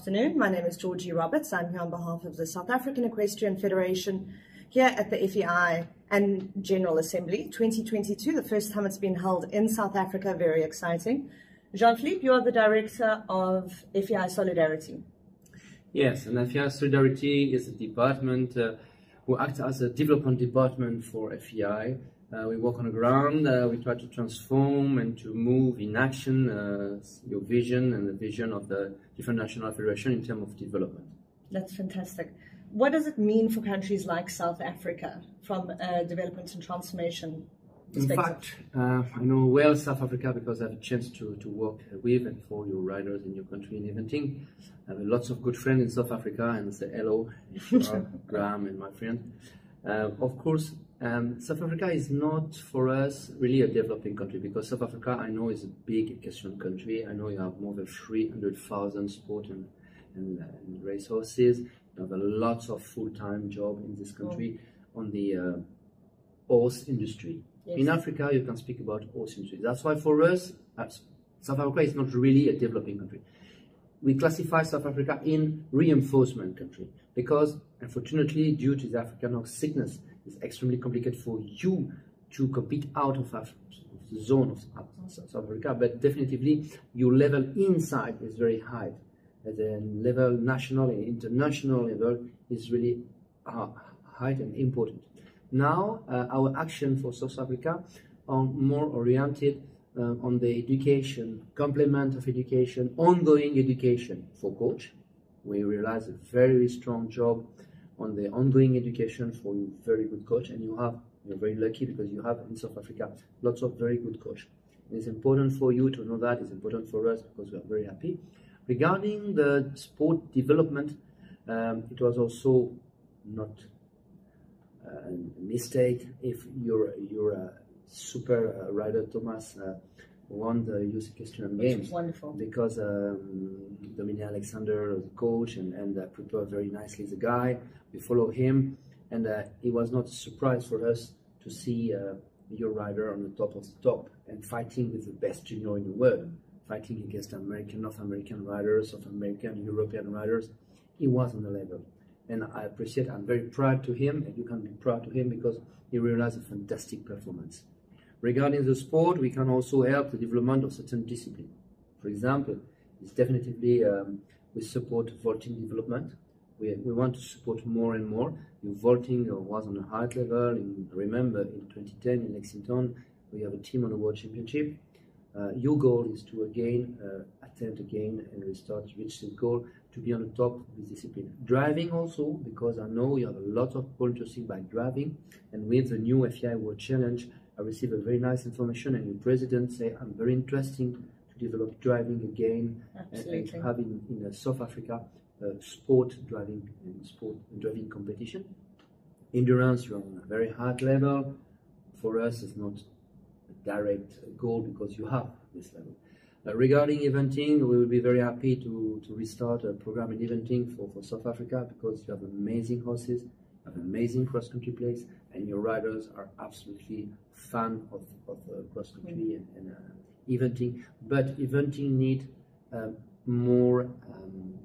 afternoon. My name is Georgie Roberts. I'm here on behalf of the South African Equestrian Federation here at the FEI and General Assembly 2022, the first time it's been held in South Africa. Very exciting. Jean-Philippe, you are the director of FEI Solidarity. Yes, and FEI Solidarity is a department uh, who acts as a development department for FEI uh, we work on the ground, uh, we try to transform and to move in action uh, your vision and the vision of the different national federation in terms of development. That's fantastic. What does it mean for countries like South Africa from development and transformation in fact, uh, I know well South Africa because I have a chance to, to work with and for your riders in your country in eventing. I have lots of good friends in South Africa and say hello, Graham and my friend. Uh, of course, um, South Africa is not for us really a developing country because South Africa, I know, is a big equestrian country. I know you have more than 300,000 sport and, and, uh, and racehorses. You have a lot of full-time job in this country oh. on the uh, horse industry. Yes. In Africa, you can speak about horse industry. That's why for us, South Africa is not really a developing country. We classify South Africa in reinforcement country because, unfortunately, due to the African sickness, it's extremely complicated for you to compete out of, the zone of South Africa, but definitely your level inside is very high. At the level national and international level is really uh, high and important. Now, uh, our action for South Africa are more oriented uh, on the education, complement of education, ongoing education for coach. We realize a very strong job on the ongoing education for you very good coach and you have you're very lucky because you have in South Africa lots of very good coach. And it's important for you to know that, it's important for us because we are very happy. Regarding the sport development, um, it was also not uh, a mistake if your your super uh, rider Thomas uh, won the Youth Equestrian Games. Wonderful. Because um, Dominique Alexander, the coach, and, and uh, prepared very nicely the guy. We follow him, and uh, it was not a surprise for us to see uh, your rider on the top of the top and fighting with the best junior in the world, fighting against American, North American riders, South American, European riders. He was on the level. And I appreciate, I'm very proud to him, and you can be proud to him because he realized a fantastic performance. Regarding the sport, we can also help the development of certain discipline. For example, it's definitely um, we support vaulting development. We, we want to support more and more. Your vaulting was on a high level. In, remember, in 2010 in Lexington, we have a team on the World Championship. Uh, your goal is to again uh, attempt again and restart, reach the goal to be on the top of this discipline. Driving also, because I know you have a lot of interested by driving, and with the new FEI World Challenge, I received a very nice information and your president say I'm very interesting to develop driving again and, and, to have in, in uh, South Africa sport driving and sport driving competition. Endurance, you're on a very high level. For us, it's not a direct goal because you have this level. Uh, regarding eventing, we will be very happy to, to restart a program in eventing for, for South Africa because you have amazing horses, have amazing cross-country place, and your riders are absolutely fan of, of uh, cross-country and, and uh, eventing. But eventing need uh, more um,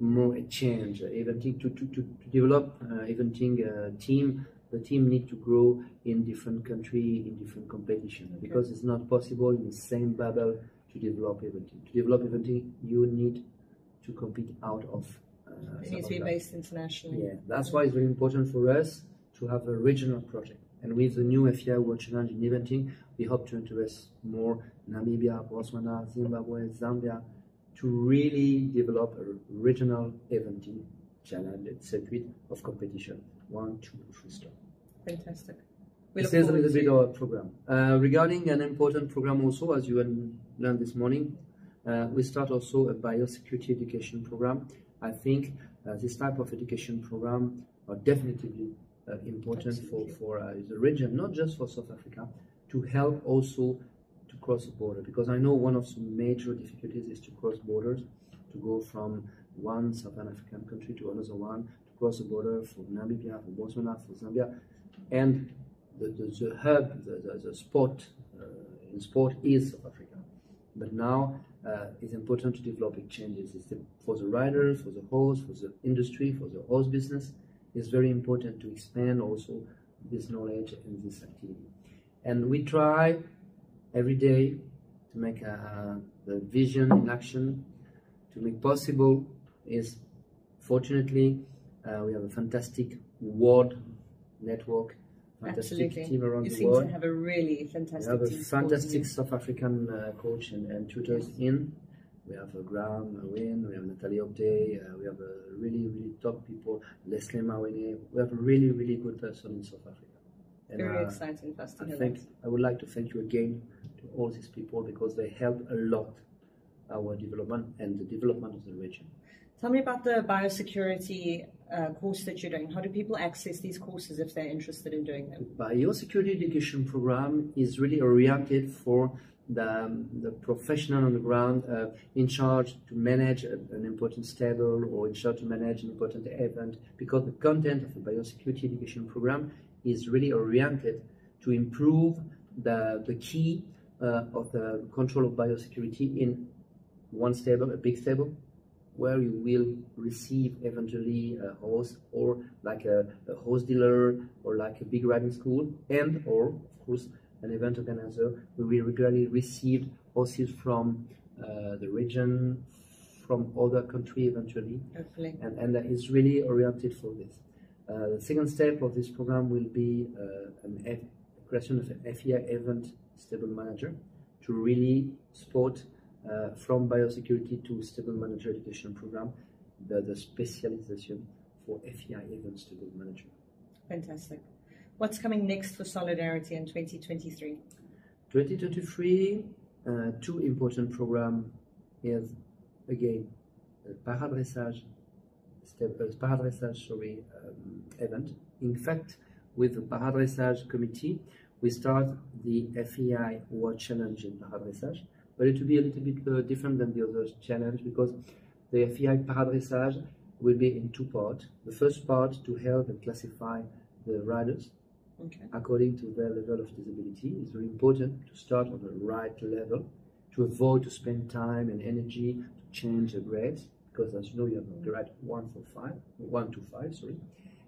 more a change. Eventing to, to, to, to develop uh, eventing uh, team, the team need to grow in different country, in different competition, okay. because it's not possible in the same bubble to develop eventing. To develop eventing, you need to compete out of uh, it needs to be based internationally. Yeah, that's why it's very important for us to have a regional project. And with the new FEI World Challenge in eventing, we hope to interest more Namibia, Botswana, Zimbabwe, Zambia to really develop a regional eventing challenge circuit of competition. One, two, three star. Fantastic. We this is a little bit of a program. Uh, regarding an important program also, as you learned this morning, uh, we start also a biosecurity education program I think uh, this type of education program are definitely uh, important Absolutely. for, for uh, the region, not just for South Africa, to help also to cross the border. Because I know one of the major difficulties is to cross borders, to go from one Southern African country to another one, to cross the border from Namibia, from Botswana, from Zambia. And the, the, the hub, the, the, the sport uh, in sport is South Africa. But now uh, it's important to develop exchanges. It's for the riders, for the host, for the industry, for the host business. It's very important to expand also this knowledge and this activity. And we try every day to make uh, the vision in action, to make possible is fortunately uh, we have a fantastic world network, fantastic Absolutely. team around You the seem world. to have a really fantastic. We have a fantastic South African uh, coach and, and tutors in. We have a Graham Wynne, we have Natalie Opday, uh, we have uh, really, really top people, Leslie Mawene. We have a really, really good person in South Africa. And, Very uh, exciting to I think. I would like to thank you again to all these people because they help a lot our development and the development of the region. Tell me about the biosecurity uh, course that you're doing. How do people access these courses if they're interested in doing them? biosecurity education program is really oriented for the, the professional on the ground uh, in charge to manage a, an important stable or in charge to manage an important event because the content of the biosecurity education program is really oriented to improve the, the key uh, of the control of biosecurity in one stable, a big stable, where you will receive eventually a host or like a, a host dealer or like a big riding school. And or of course an event organizer we will regularly receive hosts from uh, the region from other country eventually. And, and that is really oriented for this. Uh, the second step of this program will be uh, an F, creation of an FEI event stable manager to really support uh, from biosecurity to stable manager education program the, the specialization for FEI event stable manager. Fantastic. What's coming next for Solidarity in 2023? 2023, uh, two important programs is again paradressage, uh, paradressage sorry, um, event. In fact, with the paradressage committee, we start the FEI World Challenge in paradressage, but it will be a little bit uh, different than the other challenge because the FEI paradressage will be in two parts. The first part to help and classify the riders Okay. according to their level of disability. It's very important to start on the right level to avoid to spend time and energy to change the grades because as you know you have a grade one for five, one to five, sorry.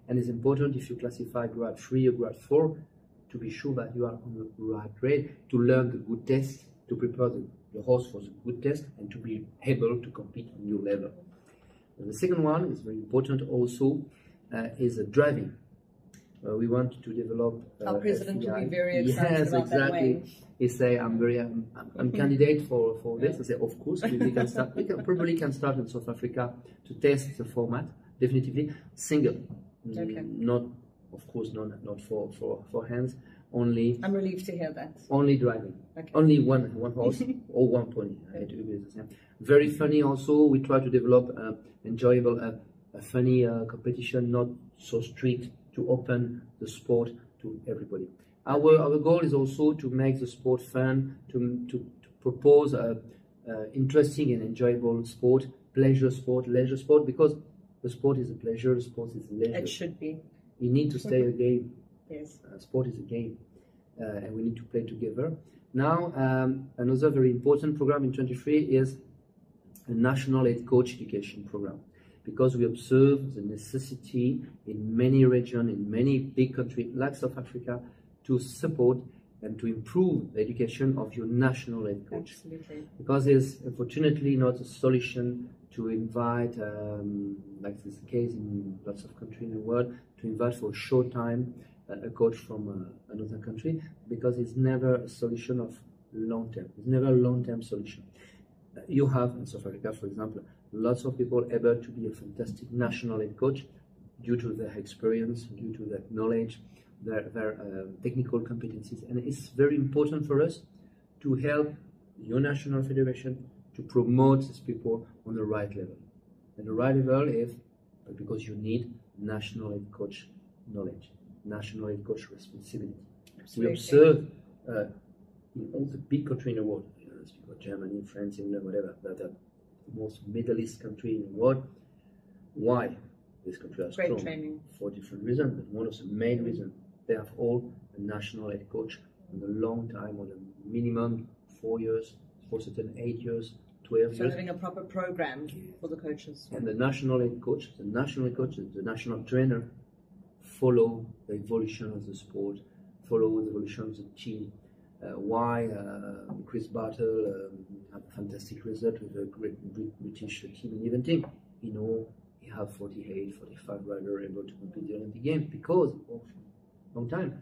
And it's important if you classify grade three or grade four to be sure that you are on the right grade to learn the good test, to prepare the, the horse for the good test and to be able to compete on your level. And the second one is very important also uh, is uh, driving. Uh, we want to develop. Uh, Our president will be very excited yes, about that exactly. way. He say, "I'm very, I'm, I'm, I'm candidate for, for this." I say, "Of course, we, we can start. We can probably can start in South Africa to test the format. Definitively single, Mm, not, of course, not not for for for hands. Only I'm relieved to hear that. only driving. Okay. Only one one horse or one pony. I had to the same. Very funny. Also, we try to develop uh, enjoyable, uh, a funny uh, competition, not so strict, to open the sport to everybody. Our our goal is also to make the sport fun, to to, to propose a, a interesting and enjoyable sport, pleasure sport, leisure sport, because the sport is a pleasure, the sport is a leisure. It should be. You need to stay a game Yes. uh, sport is a game, uh, and we need to play together. Now, um, another very important program in 23 is a national head coach education program, because we observe the necessity in many regions, in many big countries like South Africa, to support and to improve the education of your national head coach Absolutely. because it's unfortunately not a solution to invite, um, like this is the case in lots of countries in the world, to invite for a short time uh, a coach from uh, another country because it's never a solution of long term. It's never a long term solution. You have in South Africa, for example, lots of people able to be a fantastic national head coach due to their experience, due to their knowledge, their, their uh, technical competencies. And it's very important for us to help your national federation to promote these people on the right level. And the right level is because you need national head coach knowledge, national head coach responsibility. We observe uh, in all the big countries in the world, you know, let's speak about Germany, France, England, whatever, that the most Middle East country in the world. Why this country are Great strong? training. For different reasons, but one of the main reasons they have all a national head coach on a long time, on a minimum four years, for certain eight years, 12 So years. having a proper program for the coaches. And the national head coach, the national head coach, the national trainer follow the evolution of the sport, follow the evolution of the team. Uh, why uh, Chris Bartle um, had a fantastic result with a great British team in eventing. You know, he had 48, 45 riders able to compete the Olympic Games because of long time.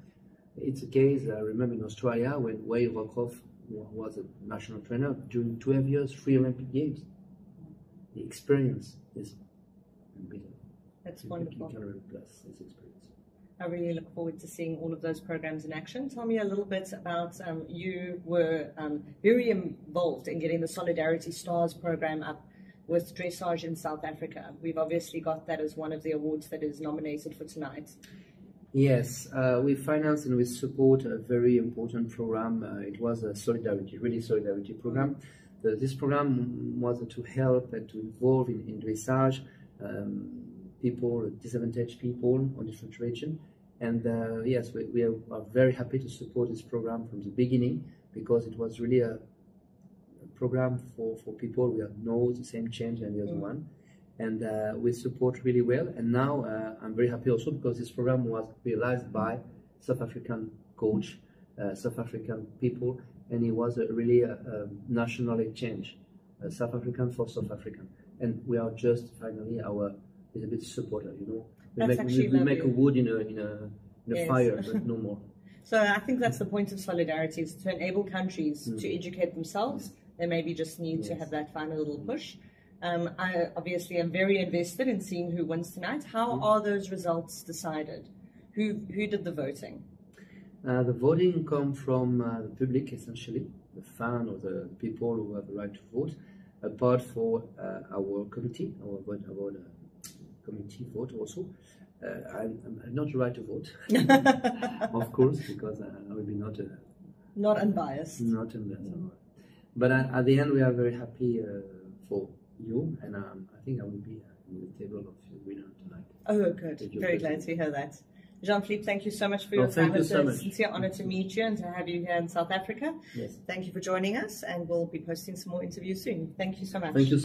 It's a case, I remember in Australia when Wayne Roycroft wa- was a national trainer during 12 years, three Olympic Games. The experience is unbeatable. That's You wonderful. can replace this experience. I really look forward to seeing all of those programs in action. Tell me a little bit about um, you were um, very involved in getting the Solidarity Stars program up with dressage in South Africa. We've obviously got that as one of the awards that is nominated for tonight. Yes, uh, we finance and we support a very important program. Uh, it was a solidarity, really solidarity program. The, this program was to help and to involve in, in dressage um, people, disadvantaged people on different regions. And uh, yes, we, we are, very happy to support this program from the beginning because it was really a, a program for, for people who have know the same change and the other Mm. one and uh, we support really well. And now uh, I'm very happy also because this program was realized by South African coach, uh, South African people, and it was a, really a, a national exchange, uh, South African for South African. And we are just finally our little bit supporter, you know. We That's make, actually we, we make a wood in a in a, in a Yes. fire, but no more. So I think that's the point of solidarity is to enable countries Mm. to educate themselves. They maybe just need to have that final little push. Um, I obviously am very invested in seeing who wins tonight. How Mm. are those results decided? Who who did the voting? Uh, the voting come from uh, the public essentially, the fan or the people who have the right to vote. Apart for uh, our committee, our vote, our uh, committee vote also. Uh, I'm, I'm not the right to vote, of course, because uh, I will be not uh, Not unbiased. not in that. But at, at the end, we are very happy uh, for you, and um, I think I will be uh, in the table of the winner tonight. Oh, good. Very glad to hear that. Jean-Philippe, thank you so much for Oh, your thank time. you It's so a much. sincere honor to meet you and to have you here in South Africa. Yes. Thank you for joining us, and we'll be posting some more interviews soon. Thank you so much. Thank you.